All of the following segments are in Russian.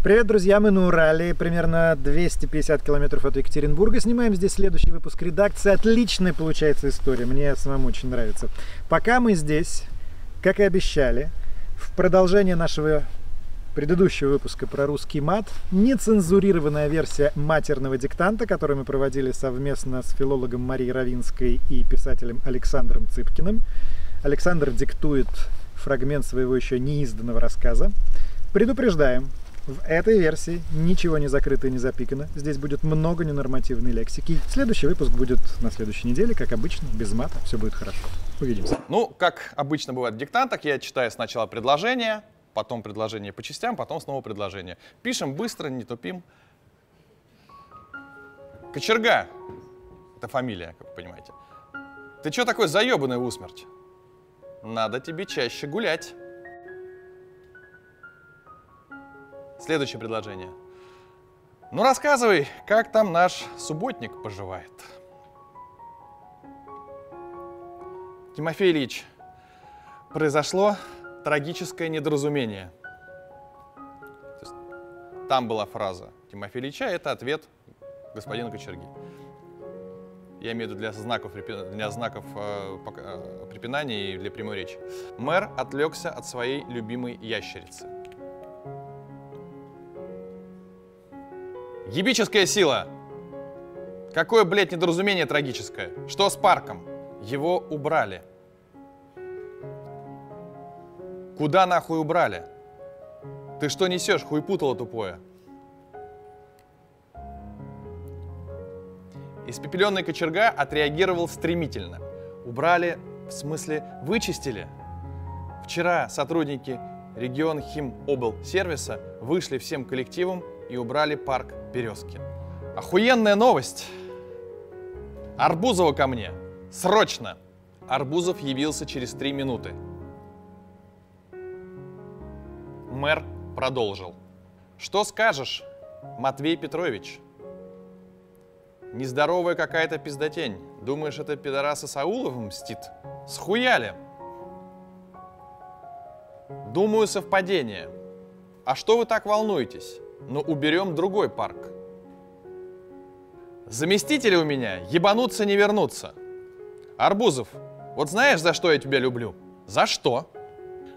Привет, друзья, мы на Урале, примерно 250 километров от Екатеринбурга. Снимаем здесь следующий выпуск редакции. Отличная получается история, мне самому очень нравится. Пока мы здесь, как и обещали, в продолжение нашего предыдущего выпуска про русский мат, нецензурированная версия матерного диктанта, который мы проводили совместно с филологом Марией Равинской и писателем Александром Цыпкиным. Александр диктует фрагмент своего еще неизданного рассказа. Предупреждаем, в этой версии ничего не закрыто и не запикано. Здесь будет много ненормативной лексики. Следующий выпуск будет на следующей неделе, как обычно, без мата. Все будет хорошо. Увидимся. Ну, как обычно бывает в диктантах, я читаю сначала предложение, потом предложение по частям, потом снова предложение. Пишем быстро, не тупим. Кочерга. Это фамилия, как вы понимаете. Ты что такой заебанный усмерть? Надо тебе чаще гулять. Следующее предложение. Ну рассказывай, как там наш субботник поживает. Тимофей Ильич, произошло трагическое недоразумение. там была фраза Тимофея Ильича, это ответ господина Кочерги. Я имею в виду для знаков, для знаков э, э, препинания и для прямой речи. Мэр отвлекся от своей любимой ящерицы. Ебическая сила. Какое, блядь, недоразумение трагическое. Что с парком? Его убрали. Куда нахуй убрали? Ты что несешь, хуй путало тупое? Испепеленный кочерга отреагировал стремительно. Убрали, в смысле, вычистили. Вчера сотрудники регион Хим Обл сервиса вышли всем коллективом и убрали парк Березки. Охуенная новость! Арбузова ко мне! Срочно! Арбузов явился через три минуты. Мэр продолжил. Что скажешь, Матвей Петрович? Нездоровая какая-то пиздотень. Думаешь, это пидораса Саулов мстит? Схуяли! Думаю, совпадение. А что вы так волнуетесь? Но уберем другой парк. Заместители у меня ебануться не вернутся. Арбузов, вот знаешь, за что я тебя люблю? За что?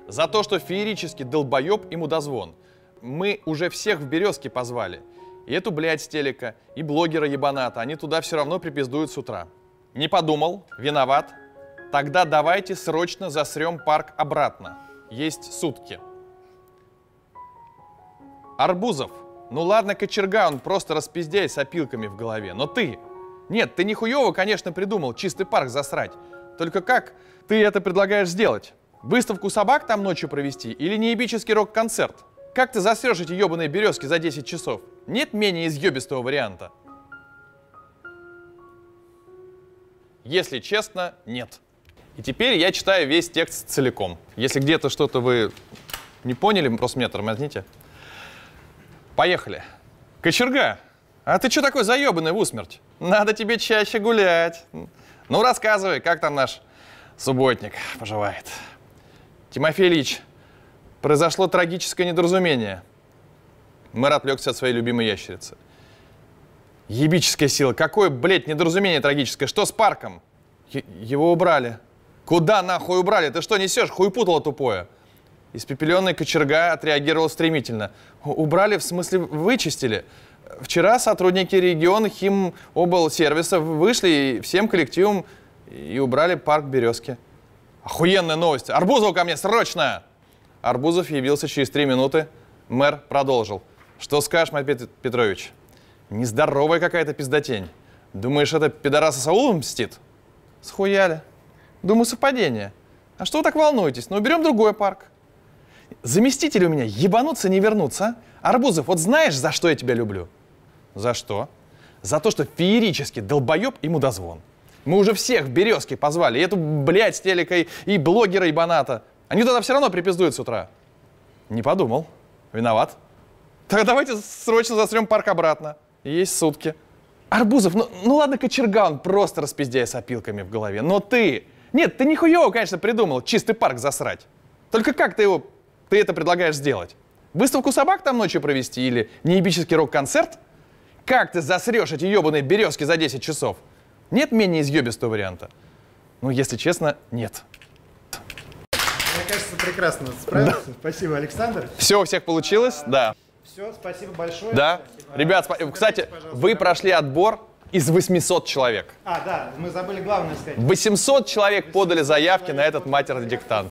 За то, что феерически долбоеб и мудозвон. Мы уже всех в Березке позвали. И эту, блядь, с телека, и блогера ебаната, они туда все равно припиздуют с утра. Не подумал, виноват. Тогда давайте срочно засрем парк обратно. Есть сутки. Арбузов. Ну ладно, кочерга, он просто распиздяй с опилками в голове. Но ты... Нет, ты не хуёво, конечно, придумал чистый парк засрать. Только как ты это предлагаешь сделать? Выставку собак там ночью провести или неебический рок-концерт? Как ты засрешь эти ебаные березки за 10 часов? Нет менее изъебистого варианта? Если честно, нет. И теперь я читаю весь текст целиком. Если где-то что-то вы не поняли, просто меня тормозните. Поехали. Кочерга, а ты что такой заебанный в усмерть? Надо тебе чаще гулять. Ну, рассказывай, как там наш субботник поживает. Тимофей Ильич, произошло трагическое недоразумение. Мэр отвлекся от своей любимой ящерицы. Ебическая сила. Какое, блядь, недоразумение трагическое? Что с парком? Е- его убрали. Куда нахуй убрали? Ты что несешь? Хуй путало тупое. Испепеленный кочерга отреагировал стремительно. Убрали, в смысле вычистили. Вчера сотрудники региона сервиса вышли всем коллективом и убрали парк Березки. Охуенная новость. Арбузов ко мне, срочно! Арбузов явился через три минуты. Мэр продолжил. Что скажешь, Матвей Петрович? Нездоровая какая-то пиздотень. Думаешь, это пидораса Саулом мстит? Схуяли. Думаю, совпадение. А что вы так волнуетесь? Ну, уберем другой парк. Заместитель у меня ебануться не вернуться. А? Арбузов, вот знаешь, за что я тебя люблю? За что? За то, что феерически долбоеб и мудозвон. Мы уже всех в Березке позвали. И эту, блядь, с телекой, и блогера, и баната. Они тогда все равно припиздуют с утра. Не подумал. Виноват. Так давайте срочно засрем парк обратно. Есть сутки. Арбузов, ну, ну ладно, кочерга, он просто распиздяй с опилками в голове. Но ты... Нет, ты нихуево, конечно, придумал чистый парк засрать. Только как ты его ты это предлагаешь сделать? Выставку собак там ночью провести или неебический рок-концерт? Как ты засрешь эти ебаные березки за 10 часов? Нет менее изъебистого варианта? Ну, если честно, нет. Мне кажется, прекрасно справился. Спасибо, Александр. Все у всех получилось? Да. Все, спасибо большое. Да? Спасибо. Ребят, спа- кстати, вы прошли отбор из 800 человек. А, да, мы забыли главное сказать. 800 человек подали заявки на этот матерный диктант.